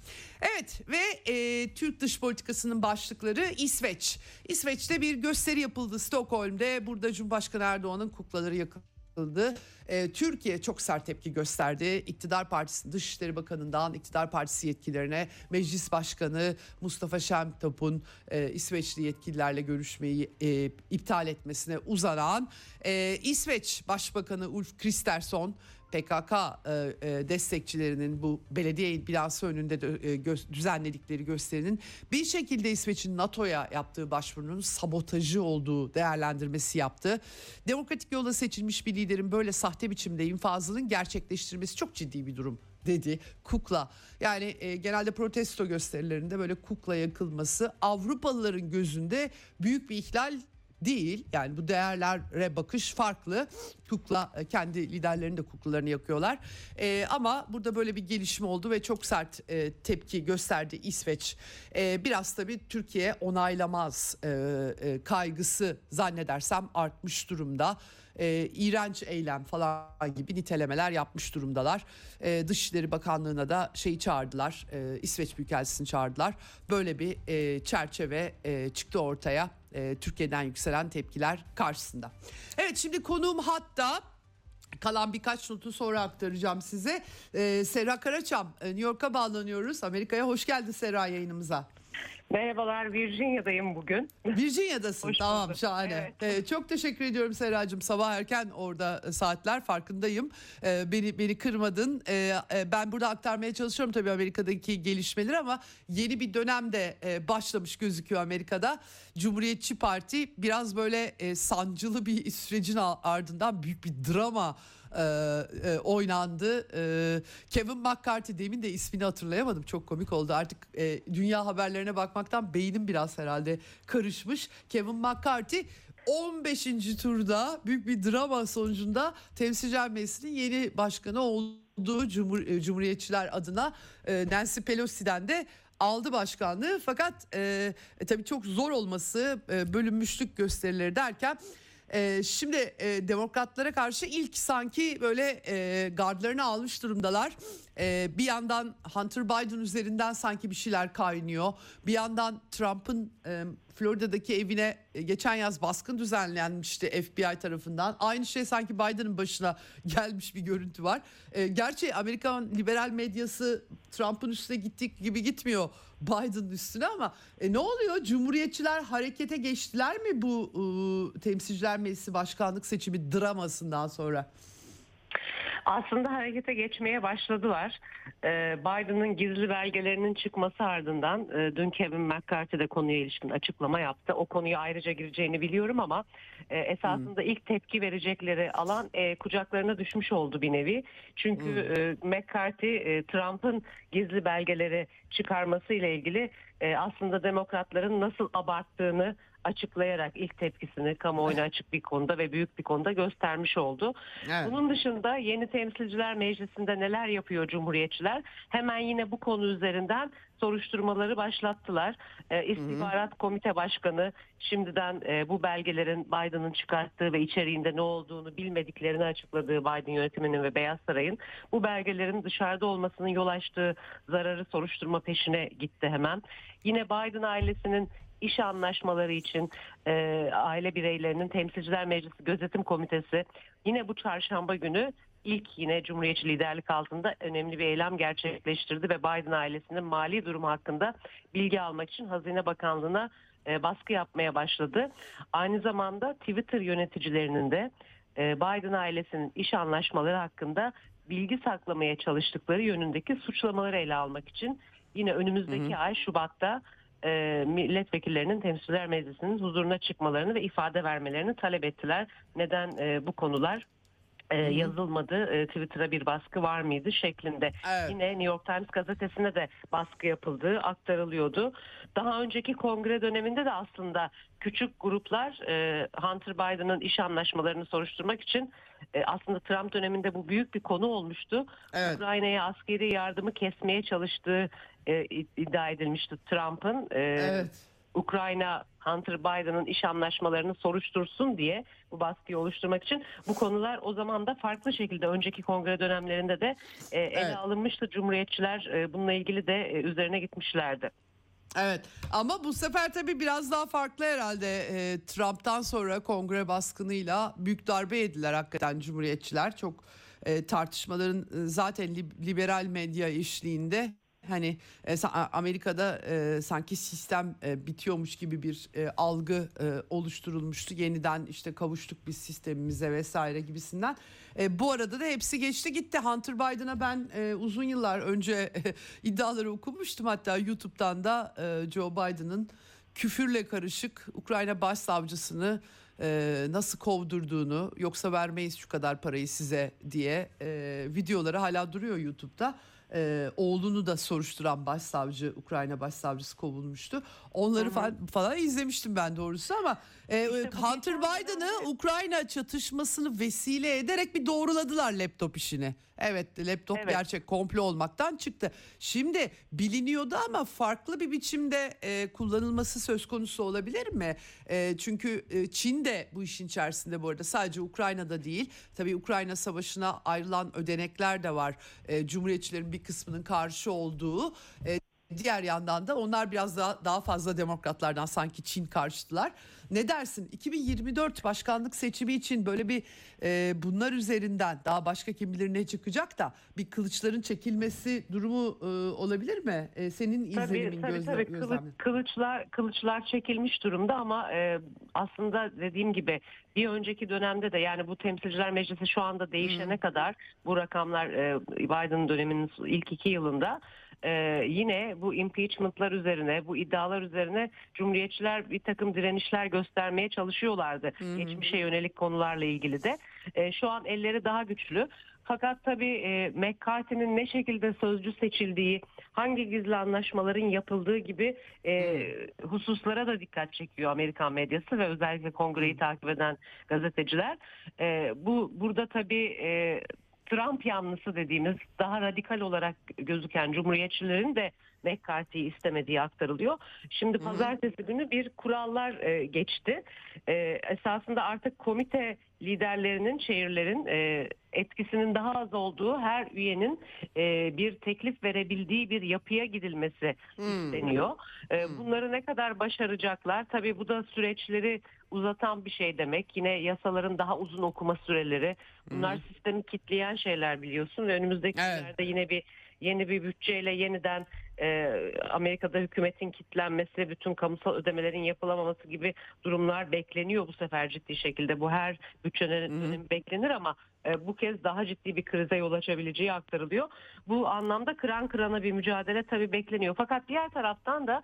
Evet ve e, Türk dış politikasının başlıkları İsveç. İsveç'te bir gösteri yapıldı Stockholm'de. Burada Cumhurbaşkanı Erdoğan'ın kuklaları yakıldı yapıldı. Ee, Türkiye çok sert tepki gösterdi. İktidar Partisi Dışişleri Bakanı'ndan iktidar partisi yetkililerine Meclis Başkanı Mustafa Şentop'un e, İsveçli yetkililerle görüşmeyi e, iptal etmesine uzanan e, İsveç Başbakanı Ulf Kristersson PKK e, e, destekçilerinin bu belediye binası önünde de, e, düzenledikleri gösterinin bir şekilde İsveç'in NATO'ya yaptığı başvurunun sabotajı olduğu değerlendirmesi yaptı. Demokratik yolla seçilmiş bir liderin böyle sahte biçimde infazının gerçekleştirmesi çok ciddi bir durum dedi kukla. Yani e, genelde protesto gösterilerinde böyle kukla yakılması Avrupalıların gözünde büyük bir ihlal değil. Yani bu değerlere bakış farklı. Kukla e, kendi liderlerinin de kuklalarını yakıyorlar. E, ama burada böyle bir gelişme oldu ve çok sert e, tepki gösterdi İsveç. E, biraz tabii Türkiye onaylamaz e, e, kaygısı zannedersem artmış durumda e, iğrenç eylem falan gibi nitelemeler yapmış durumdalar. E, Dışişleri Bakanlığı'na da şeyi çağırdılar, e, İsveç Büyükelçisi'ni çağırdılar. Böyle bir e, çerçeve e, çıktı ortaya e, Türkiye'den yükselen tepkiler karşısında. Evet şimdi konuğum hatta kalan birkaç notu sonra aktaracağım size. E, Serra Karaçam, e, New York'a bağlanıyoruz. Amerika'ya hoş geldin Serra yayınımıza. Merhabalar, Virginia'dayım bugün. Virginia'dasın Hoş tamam bulduk. şahane. Evet. Ee, çok teşekkür ediyorum Seracığım sabah erken orada e, saatler farkındayım. Ee, beni beni kırmadın. Ee, e, ben burada aktarmaya çalışıyorum tabii Amerika'daki gelişmeleri ama yeni bir dönemde e, başlamış gözüküyor Amerika'da. Cumhuriyetçi Parti biraz böyle e, sancılı bir sürecin ardından büyük bir drama e, e, oynandı. E, Kevin McCarthy demin de ismini hatırlayamadım. Çok komik oldu. Artık e, dünya haberlerine bakmaktan beynim biraz herhalde karışmış. Kevin McCarthy 15. turda büyük bir drama sonucunda Temsilciler Meclisi'nin yeni başkanı olduğu Cumhur, e, Cumhuriyetçiler adına e, Nancy Pelosi'den de aldı başkanlığı. Fakat e, e, tabii çok zor olması, e, bölünmüşlük gösterileri derken e, şimdi e, demokratlara karşı ilk sanki böyle e, gardlarını almış durumdalar. E, bir yandan Hunter Biden üzerinden sanki bir şeyler kaynıyor. Bir yandan Trump'ın e, Florida'daki evine e, geçen yaz baskın düzenlenmişti FBI tarafından. Aynı şey sanki Biden'ın başına gelmiş bir görüntü var. E, gerçi Amerikan liberal medyası Trump'ın üstüne gittik gibi gitmiyor Biden'ın üstüne ama e, ne oluyor? Cumhuriyetçiler harekete geçtiler mi bu e, temsilciler meclisi başkanlık seçimi dramasından sonra? Aslında harekete geçmeye başladılar. Ee, Biden'ın gizli belgelerinin çıkması ardından e, dün Kevin McCarthy de konuya ilişkin açıklama yaptı. O konuya ayrıca gireceğini biliyorum ama e, esasında ilk tepki verecekleri alan e, kucaklarına düşmüş oldu bir nevi. Çünkü e, McCarthy e, Trump'ın gizli belgeleri çıkarması ile ilgili e, aslında demokratların nasıl abarttığını açıklayarak ilk tepkisini kamuoyuna açık bir konuda ve büyük bir konuda göstermiş oldu. Evet. Bunun dışında yeni temsilciler meclisinde neler yapıyor cumhuriyetçiler? Hemen yine bu konu üzerinden soruşturmaları başlattılar. Ee, İstihbarat Komite Başkanı şimdiden e, bu belgelerin Biden'ın çıkarttığı ve içeriğinde ne olduğunu bilmediklerini açıkladığı Biden yönetiminin ve Beyaz Saray'ın bu belgelerin dışarıda olmasının yol açtığı zararı soruşturma peşine gitti hemen. Yine Biden ailesinin iş anlaşmaları için e, aile bireylerinin temsilciler meclisi gözetim komitesi yine bu çarşamba günü ilk yine Cumhuriyetçi liderlik altında önemli bir eylem gerçekleştirdi ve Biden ailesinin mali durumu hakkında bilgi almak için Hazine Bakanlığı'na e, baskı yapmaya başladı. Aynı zamanda Twitter yöneticilerinin de e, Biden ailesinin iş anlaşmaları hakkında bilgi saklamaya çalıştıkları yönündeki suçlamaları ele almak için yine önümüzdeki ay Şubat'ta e, milletvekillerinin temsilciler meclisinin huzuruna çıkmalarını ve ifade vermelerini talep ettiler. Neden e, bu konular e, yazılmadı, e, Twitter'a bir baskı var mıydı şeklinde. Evet. Yine New York Times gazetesine de baskı yapıldığı aktarılıyordu. Daha önceki kongre döneminde de aslında küçük gruplar e, Hunter Biden'ın iş anlaşmalarını soruşturmak için e, aslında Trump döneminde bu büyük bir konu olmuştu. Evet. Ukrayna'ya askeri yardımı kesmeye çalıştığı e, iddia edilmişti Trump'ın. E, Evet. Ukrayna Hunter Biden'ın iş anlaşmalarını soruştursun diye bu baskıyı oluşturmak için bu konular o zaman da farklı şekilde önceki kongre dönemlerinde de e, ele Evet. alınmıştı. Cumhuriyetçiler e, bununla ilgili de e, üzerine gitmişlerdi. Evet ama bu sefer tabii biraz daha farklı herhalde Ee, Trump'tan sonra kongre baskınıyla büyük darbe yediler hakikaten Cumhuriyetçiler. Çok e, tartışmaların e, zaten li- liberal medya işliğinde hani e, Amerika'da e, sanki sistem e, bitiyormuş gibi bir algı oluşturulmuştu. Yeniden işte kavuştuk biz sistemimize vesaire gibisinden. Bu arada da hepsi geçti gitti. Hunter Biden'a ben uzun yıllar önce iddiaları okumuştum. Hatta YouTube'dan da Joe Biden'ın küfürle karışık Ukrayna başsavcısını nasıl kovdurduğunu yoksa vermeyiz şu kadar parayı size diye videoları hala duruyor YouTube'da. E, oğlunu da soruşturan başsavcı Ukrayna başsavcısı kovulmuştu. Onları falan, falan izlemiştim ben doğrusu ama e, İşte bu Hunter Biden'ı Ukrayna çatışmasını vesile ederek bir doğruladılar laptop işini. Evet laptop Evet. gerçek komplo olmaktan çıktı. Şimdi biliniyordu ama farklı bir biçimde e, kullanılması söz konusu olabilir mi? E, çünkü e, Çin de bu işin içerisinde bu arada sadece Ukrayna'da değil. Tabii Ukrayna Savaşı'na ayrılan ödenekler de var. E, Cumhuriyetçilerin bir kısmının karşı olduğu. E, Diğer yandan da onlar biraz daha, daha fazla demokratlardan sanki Çin karşıtılar. Ne dersin 2024 başkanlık seçimi için böyle bir e, bunlar üzerinden daha başka kim bilir ne çıkacak da bir kılıçların çekilmesi durumu e, olabilir mi? E, senin izlenimin Tabii tabii, gözle, tabii. Kılı- gözlemlemin. kılıçlar kılıçlar çekilmiş durumda ama e, aslında dediğim gibi bir önceki dönemde de yani bu temsilciler meclisi şu anda değişene kadar bu rakamlar e, Biden döneminin ilk iki yılında e, yine bu impeachment'lar üzerine bu iddialar üzerine cumhuriyetçiler bir takım direnişler göstermeye çalışıyorlardı. Geçmişe yönelik konularla ilgili de. E, şu an elleri daha güçlü. Fakat tabii e, McCarthy'nin ne şekilde sözcü seçildiği, hangi gizli anlaşmaların yapıldığı gibi e, hususlara da dikkat çekiyor Amerikan medyası ve özellikle kongreyi takip eden gazeteciler. E, bu burada tabii e, Trump yanlısı dediğimiz daha radikal olarak gözüken cumhuriyetçilerin de McCarthy'yi istemediği aktarılıyor. Şimdi pazartesi günü bir kurallar e, geçti. E, esasında artık komite liderlerinin, şehirlerin e, etkisinin daha az olduğu her üyenin e, bir teklif verebildiği bir yapıya gidilmesi Hmm. isteniyor. E, Hmm. bunları ne kadar başaracaklar? Tabii bu da süreçleri uzatan bir şey demek. Yine yasaların daha uzun okuma süreleri. Bunlar sistemi kitleyen şeyler biliyorsun ve önümüzdeki Evet. günlerde yine bir yeni bir bütçeyle yeniden e, Amerika'da hükümetin kitlenmesi, bütün kamusal ödemelerin yapılamaması gibi durumlar bekleniyor bu sefer ciddi şekilde. Bu her bütçenin dönemi beklenir ama e, bu kez daha ciddi bir krize yol açabileceği aktarılıyor. Bu anlamda kıran kırana bir mücadele tabii bekleniyor. Fakat diğer taraftan da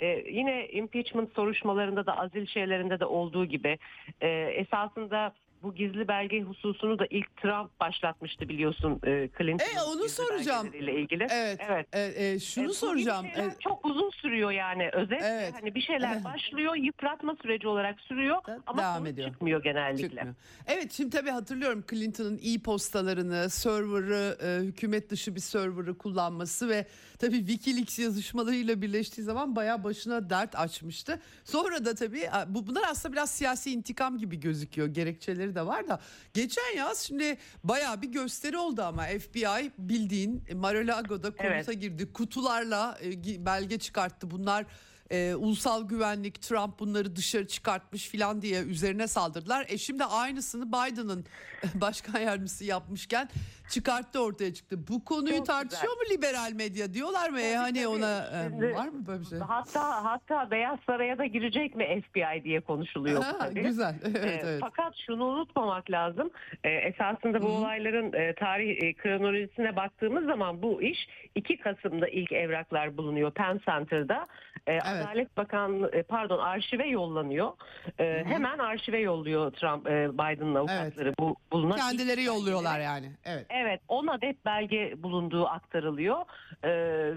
e, yine impeachment soruşturmalarında da azil şeylerinde de olduğu gibi e, esasında bu gizli belge hususunu da ilk Trump başlatmıştı biliyorsun e, Clinton. E, onu soracağım. ile ilgili. Evet. Evet. E, e, şunu E, soracağım. E, çok uzun sürüyor yani özet. Evet. Hani bir şeyler başlıyor, yıpratma süreci olarak sürüyor ama devam ediyor. çıkmıyor genellikle. Çıkmıyor. Evet şimdi tabii hatırlıyorum Clinton'ın e-postalarını, server'ı, e, hükümet dışı bir server'ı kullanması ve tabii Wikileaks yazışmalarıyla birleştiği zaman bayağı başına dert açmıştı. Sonra da tabii bu bunlar aslında biraz siyasi intikam gibi gözüküyor. Gerekçeleri de var da geçen yaz şimdi bayağı bir gösteri oldu ama FBI bildiğin Mar-a-Lago'da konuta Evet. girdi. Kutularla e, belge çıkarttı. Bunlar e, ulusal güvenlik Trump bunları dışarı çıkartmış filan diye üzerine saldırdılar. E şimdi aynısını Biden'ın başkan yardımcısı yapmışken çıkarttı ortaya çıktı. Bu konuyu Çok tartışıyor mu liberal medya diyorlar mı? E, hani tabii. ona e, Şimdi- var mı böyle bir şey? Hatta hatta Beyaz Saray'a da girecek mi FBI diye konuşuluyor. Ha, tabii. güzel. Evet, Ee, evet. Fakat şunu unutmamak lazım. Ee, esasında bu hı. olayların e, tarih e, kronolojisine baktığımız zaman bu iş 2 Kasım'da ilk evraklar bulunuyor Penn Center'da. Ee, Adalet Bakanlığı e, pardon arşive yollanıyor. Ee, hemen arşive yolluyor Trump e, Biden'ın avukatları bu bulunan Kendileri yolluyorlar yani. Evet. Evet 10 adet belge bulunduğu aktarılıyor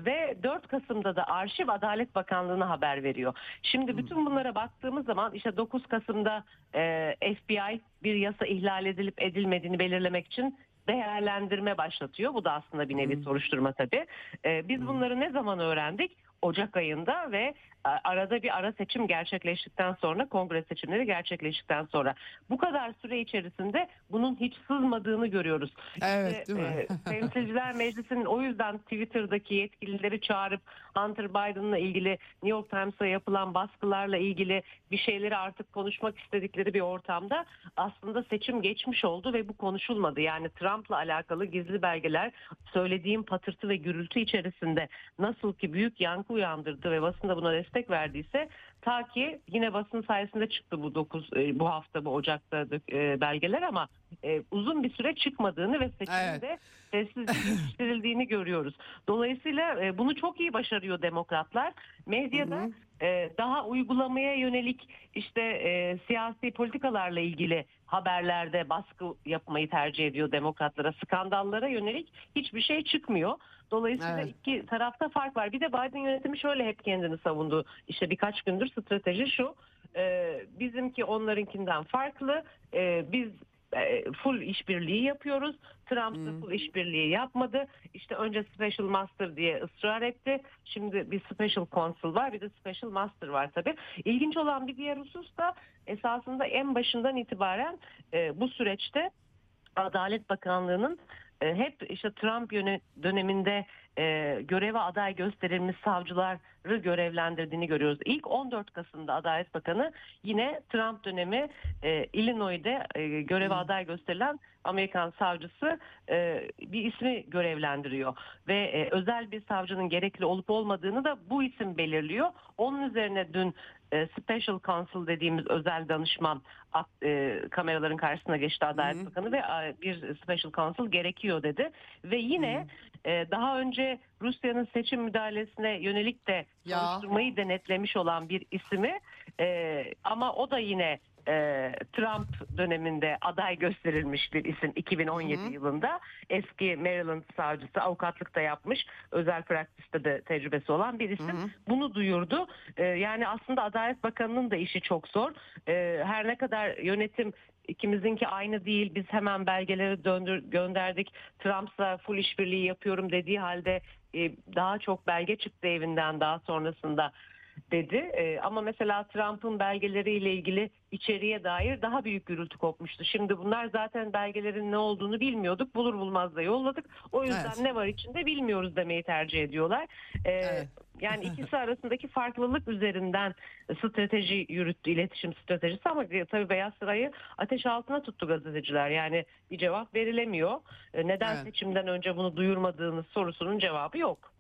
ve 4 Kasım'da da Arşiv Adalet Bakanlığı'na haber veriyor. Şimdi bütün bunlara baktığımız zaman işte 9 Kasım'da e, FBI bir yasa ihlal edilip edilmediğini belirlemek için değerlendirme başlatıyor. Bu da aslında bir nevi soruşturma tabii. Ee, biz bunları ne zaman öğrendik? Ocak ayında ve arada bir ara seçim gerçekleştikten sonra kongre seçimleri gerçekleştikten sonra bu kadar süre içerisinde bunun hiç sızmadığını görüyoruz. Evet, İşte, değil mi? e, Temsilciler Meclisi'nin o yüzden Twitter'daki yetkilileri çağırıp Hunter Biden'la ilgili New York Times'a yapılan baskılarla ilgili bir şeyleri artık konuşmak istedikleri bir ortamda aslında seçim geçmiş oldu ve bu konuşulmadı. Yani Trump'la alakalı gizli belgeler söylediğim patırtı ve gürültü içerisinde nasıl ki büyük yankı uyandırdı ve basında buna destek verdiyse ta ki yine basın sayesinde çıktı bu 9 bu hafta bu Ocak'ta e, belgeler ama e, uzun bir süre çıkmadığını ve seçimde sessizlik yetiştirildiğini görüyoruz. Dolayısıyla e, bunu çok iyi başarıyor demokratlar. Medyada e, daha uygulamaya yönelik işte e, siyasi politikalarla ilgili haberlerde baskı yapmayı tercih ediyor demokratlara. Skandallara yönelik hiçbir şey çıkmıyor. Dolayısıyla Evet. iki tarafta fark var. Bir de Biden yönetimi şöyle hep kendini savundu. İşte birkaç gündür strateji şu. e, bizimki onlarınkinden farklı. E, biz e, full işbirliği yapıyoruz. Trump da full işbirliği yapmadı. İşte önce Special Master diye ısrar etti. Şimdi bir Special Consul var bir de Special Master var tabii. İlginç olan bir diğer husus da esasında en başından itibaren e, bu süreçte Adalet Bakanlığı'nın hep işte Trump yöne, döneminde e, göreve aday gösterilmiş savcıları görevlendirdiğini görüyoruz. İlk 14 Kasım'da Adalet Bakanı yine Trump dönemi e, Illinois'de e, göreve aday gösterilen Amerikan savcısı e, bir ismi görevlendiriyor ve e, özel bir savcının gerekli olup olmadığını da bu isim belirliyor. Onun üzerine dün e, Special Counsel dediğimiz özel danışman at- e, kameraların karşısına geçti Adalet Bakanı ve e, bir Special Counsel gerekiyor dedi. Ve yine e, daha önce Rusya'nın seçim müdahalesine yönelik de Ya. soruşturmayı denetlemiş olan bir ismi e, ama o da yine e, Trump döneminde aday gösterilmiş bir isim 2017 yılında. Eski Maryland savcısı avukatlık da yapmış. Özel praktiste de tecrübesi olan bir isim. Bunu duyurdu. E, yani aslında Adalet Bakanı'nın da işi çok zor. E, her ne kadar yönetim ikimizinki aynı değil. Biz hemen belgeleri döndür, gönderdik. Trump'la full işbirliği yapıyorum dediği halde e, daha çok belge çıktı evinden daha sonrasında dedi. E, ama mesela Trump'ın belgeleriyle ilgili içeriğe dair daha büyük gürültü kopmuştu. Şimdi bunlar zaten belgelerin ne olduğunu bilmiyorduk. Bulur bulmaz da yolladık. O yüzden Evet. ne var içinde bilmiyoruz demeyi tercih ediyorlar. E, Evet. Yani ikisi arasındaki farklılık üzerinden strateji yürüttü, iletişim stratejisi ama tabii Beyaz Saray'ı ateş altına tuttu gazeteciler. Yani bir cevap verilemiyor. E, Neden Evet. seçimden önce bunu duyurmadığınız sorusunun cevabı yok.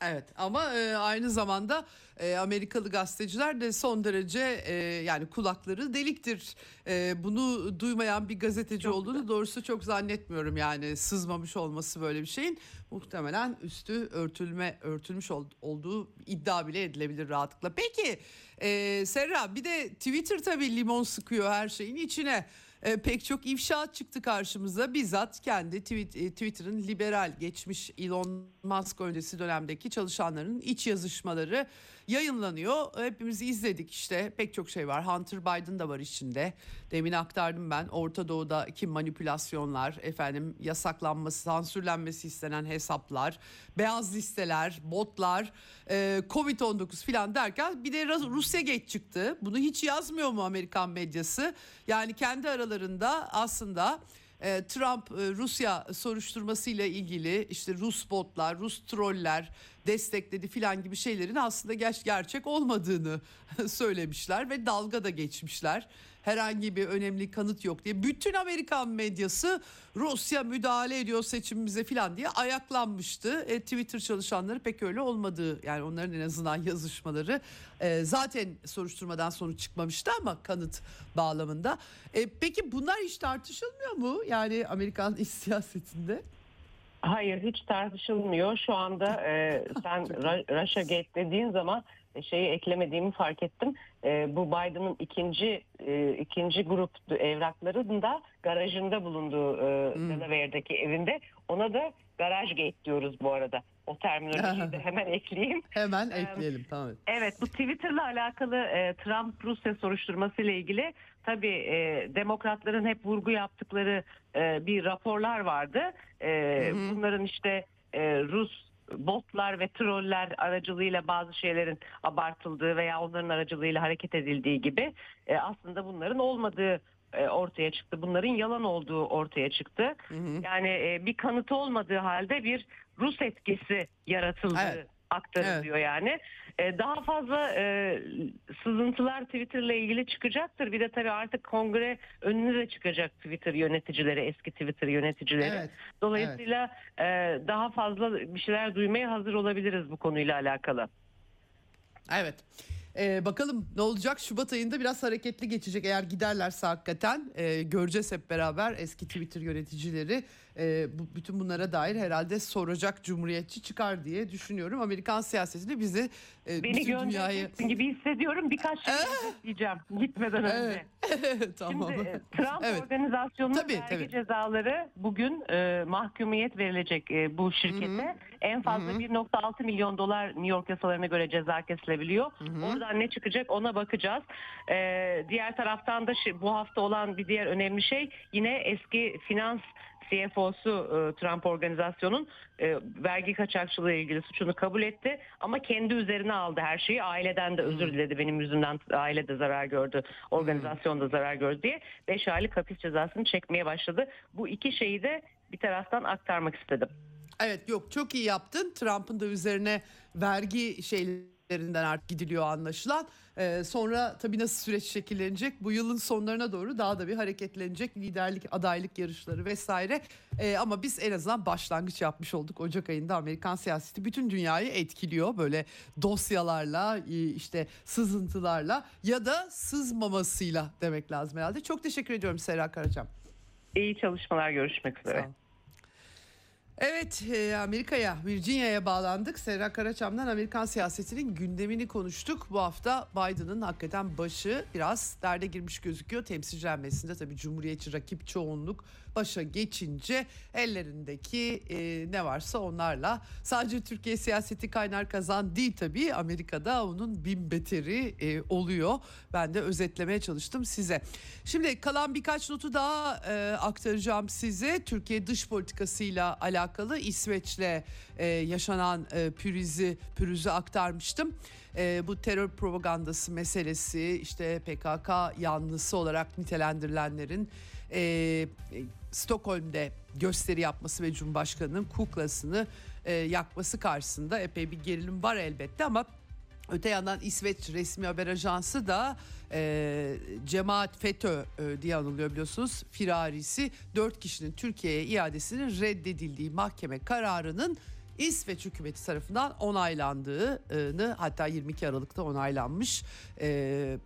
Evet ama e, aynı zamanda e, Amerikalı gazeteciler de son derece e, yani kulakları deliktir. E, bunu duymayan bir gazeteci olduğunu doğrusu çok zannetmiyorum yani sızmamış olması böyle bir şeyin. Muhtemelen üstü örtülme örtülmüş ol- olduğu iddia bile edilebilir rahatlıkla. Peki e, Serra bir de Twitter tabii limon sıkıyor her şeyin içine. E, pek çok ifşaat çıktı karşımıza. Bizzat kendi tweet- e, Twitter'ın liberal geçmiş Elon Musk öncesi dönemdeki çalışanların iç yazışmaları yayınlanıyor. Hepimiz izledik işte pek çok şey var. Hunter Biden da var içinde. Demin aktardım ben Orta Doğu'daki manipülasyonlar, efendim yasaklanması, sansürlenmesi istenen hesaplar, beyaz listeler, botlar, e, Covid-19 falan derken bir de Rus- Rusya geç çıktı. Bunu hiç yazmıyor mu Amerikan medyası? Yani kendi aralarında aslında e, Trump e, Rusya soruşturmasıyla ilgili işte Rus botlar, Rus troller destekledi filan gibi şeylerin aslında ger- gerçek olmadığını söylemişler ve dalga da geçmişler. Herhangi bir önemli kanıt yok diye. Bütün Amerikan medyası Rusya müdahale ediyor seçimimize filan diye ayaklanmıştı. E, Twitter çalışanları pek öyle olmadığı yani onların en azından yazışmaları e, zaten soruşturmadan sonuç çıkmamıştı ama kanıt bağlamında. E, peki bunlar hiç tartışılmıyor mu? Yani Amerikan siyasetinde? Hayır hiç tartışılmıyor. Şu anda e, sen Ra- Russia Gate dediğin zaman e, şeyi eklemediğimi fark ettim. E, bu Biden'ın ikinci e, ikinci grup evrakların da garajında bulunduğu e, Delaware'deki evinde. Ona da garaj gate diyoruz bu arada. O terminolojiyi de hemen ekleyeyim. Hemen ekleyelim tamam. Evet bu Twitter'la alakalı e, Trump Rusya soruşturması ile ilgili tabii e, demokratların hep vurgu yaptıkları e, bir raporlar vardı. E, Bunların işte e, Rus botlar ve troller aracılığıyla bazı şeylerin abartıldığı veya onların aracılığıyla hareket edildiği gibi e, aslında bunların olmadığı e, ortaya çıktı. Bunların yalan olduğu ortaya çıktı. Yani e, bir kanıtı olmadığı halde bir Rus etkisi yaratıldı. Evet. aktarılıyor yani. E, daha fazla e, sızıntılar Twitter'la ilgili çıkacaktır. Bir de tabii artık kongre önüne de çıkacak Twitter yöneticileri, eski Twitter yöneticileri. Evet. Dolayısıyla e, daha fazla bir şeyler duymaya hazır olabiliriz bu konuyla alakalı. Evet. Ee, bakalım ne olacak? Şubat ayında biraz hareketli geçecek. Eğer giderlerse hakikaten e, göreceğiz hep beraber eski Twitter yöneticileri. E, bu, bütün bunlara dair herhalde soracak cumhuriyetçi çıkar diye düşünüyorum. Amerikan siyasetini bizi e, Beni bütün dünyayı... gibi hissediyorum. Birkaç şey diyeceğim gitmeden önce. Evet. tamam. Şimdi e, Trump Evet. organizasyonunun Tabii, vergi tabii. cezaları bugün e, mahkumiyet verilecek e, bu şirkete. En fazla 1.6 milyon dolar New York yasalarına göre ceza kesilebiliyor. Oradan ne çıkacak ona bakacağız. E, diğer taraftan da bu hafta olan bir diğer önemli şey yine eski finans CFO'su e, Trump organizasyonun e, vergi kaçakçılığı ilgili suçunu kabul etti ama kendi üzerine aldı her şeyi. Aileden de özür diledi. Benim yüzümden aile de zarar gördü, organizasyon da zarar gördü diye 5 aylık hapis cezasını çekmeye başladı. Bu iki şeyi de bir taraftan aktarmak istedim. Evet yok çok iyi yaptın. Trump'ın da üzerine vergi şeylerinden artık gidiliyor anlaşılan. Ee, sonra tabii nasıl süreç şekillenecek? Bu yılın sonlarına doğru daha da bir hareketlenecek liderlik, adaylık yarışları vesaire. Ee, ama biz en azından başlangıç yapmış olduk. Ocak ayında Amerikan siyaseti bütün dünyayı etkiliyor. Böyle dosyalarla, e, işte sızıntılarla ya da sızmamasıyla demek lazım herhalde. Çok teşekkür ediyorum Serra Karacam. İyi çalışmalar görüşmek üzere. Sağ ol. Evet e, Amerika'ya Virginia'ya bağlandık. Serra Karaçam'dan Amerikan siyasetinin gündemini konuştuk. Bu hafta Biden'ın hakikaten başı biraz derde girmiş gözüküyor. Temsilciler Meclisi'nde tabii Cumhuriyetçi rakip çoğunluk başa geçince ellerindeki e, ne varsa onlarla sadece Türkiye siyaseti kaynar kazan değil tabii Amerika'da onun bin beteri e, oluyor. Ben de özetlemeye çalıştım size. Şimdi kalan birkaç notu daha e, aktaracağım size. Türkiye dış politikasıyla alakalı İsveç'le e, yaşanan e, pürüzü, pürüzü aktarmıştım. E, bu terör propagandası meselesi işte PKK yanlısı olarak nitelendirilenlerin e, Stockholm'de gösteri yapması ve Cumhurbaşkanı'nın kuklasını e, yakması karşısında epey bir gerilim var elbette ama Öte yandan İsveç resmi haber ajansı da e, cemaat FETÖ e, diye anılıyor biliyorsunuz. Firarisi 4 kişinin Türkiye'ye iadesinin reddedildiği mahkeme kararının İsveç hükümeti tarafından onaylandığını hatta 22 Aralık'ta onaylanmış e,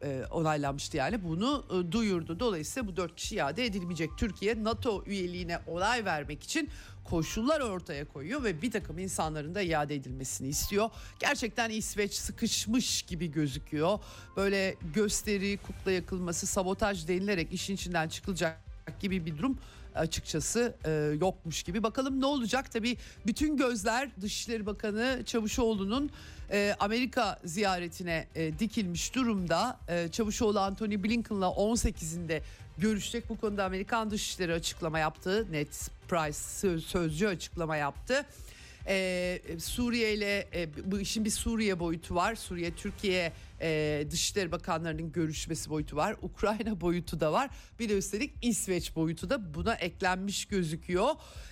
e, onaylanmıştı yani bunu e, duyurdu. Dolayısıyla bu dört kişi iade edilmeyecek. Türkiye NATO üyeliğine onay vermek için koşullar ortaya koyuyor ve bir takım insanların da iade edilmesini istiyor. Gerçekten İsveç sıkışmış gibi gözüküyor. Böyle gösteri, kukla yakılması, sabotaj denilerek işin içinden çıkılacak gibi bir durum açıkçası e, yokmuş gibi. Bakalım ne olacak? Tabii bütün gözler Dışişleri Bakanı Çavuşoğlu'nun e, Amerika ziyaretine e, dikilmiş durumda. E, Çavuşoğlu Anthony Blinken'la 18'inde görüşecek. Bu konuda Amerikan Dışişleri açıklama yaptı. Ned Price söz, sözcü açıklama yaptı. Ee, Suriye ile e, bu işin bir Suriye boyutu var. Suriye Türkiye e, Dışişleri Bakanlarının görüşmesi boyutu var. Ukrayna boyutu da var. Bir de üstelik İsveç boyutu da buna eklenmiş gözüküyor.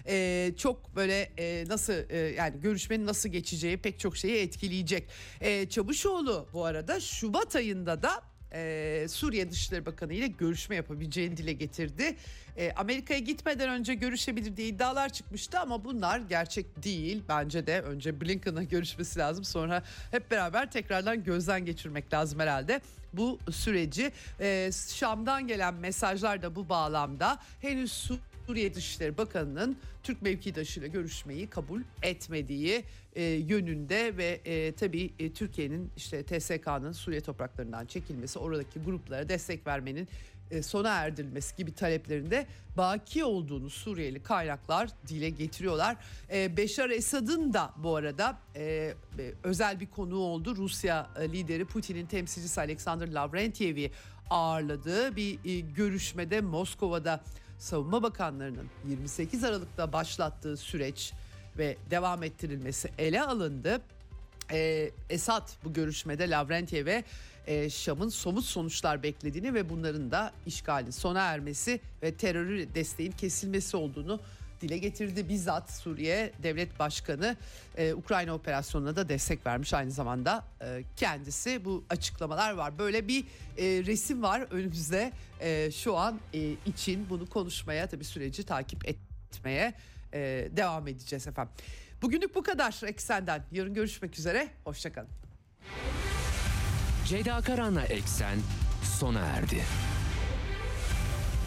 Ee, çok böyle e, nasıl e, yani görüşmenin nasıl geçeceği pek çok şeyi etkileyecek. E, Çavuşoğlu bu arada Şubat ayında da e, Suriye Dışişleri Bakanı ile görüşme yapabileceğini dile getirdi. E, Amerika'ya gitmeden önce görüşebilir diye iddialar çıkmıştı ama bunlar gerçek değil. Bence de önce Blinken'la görüşmesi lazım sonra hep beraber tekrardan gözden geçirmek lazım herhalde bu süreci. E, Şam'dan gelen mesajlar da bu bağlamda henüz Suriye Dışişleri Bakanı'nın Türk mevkidaşıyla görüşmeyi kabul etmediği e, yönünde ve e, tabii e, Türkiye'nin işte TSK'nın Suriye topraklarından çekilmesi, oradaki gruplara destek vermenin e, sona erdirilmesi gibi taleplerinde baki olduğunu Suriyeli kaynaklar dile getiriyorlar. E, Beşar Esad'ın da bu arada e, e, özel bir konuğu oldu. Rusya e, lideri Putin'in temsilcisi Alexander Lavrentyev'i ağırladığı bir e, görüşmede Moskova'da Savunma Bakanlarının 28 Aralık'ta başlattığı süreç ve devam ettirilmesi ele alındı. Ee, Esad bu görüşmede Lavrentyev'e e, Şam'ın somut sonuçlar beklediğini ve bunların da işgalin sona ermesi ve terörü desteğin kesilmesi olduğunu dile getirdi. Bizzat Suriye Devlet Başkanı e, Ukrayna operasyonuna da destek vermiş aynı zamanda e, kendisi bu açıklamalar var. Böyle bir e, resim var önümüzde e, şu an e, için bunu konuşmaya tabii süreci takip etmeye e, devam edeceğiz efendim. Bugünlük bu kadar Eksen'den. Yarın görüşmek üzere. Hoşçakalın. Ceyda Karan'la Eksen sona erdi.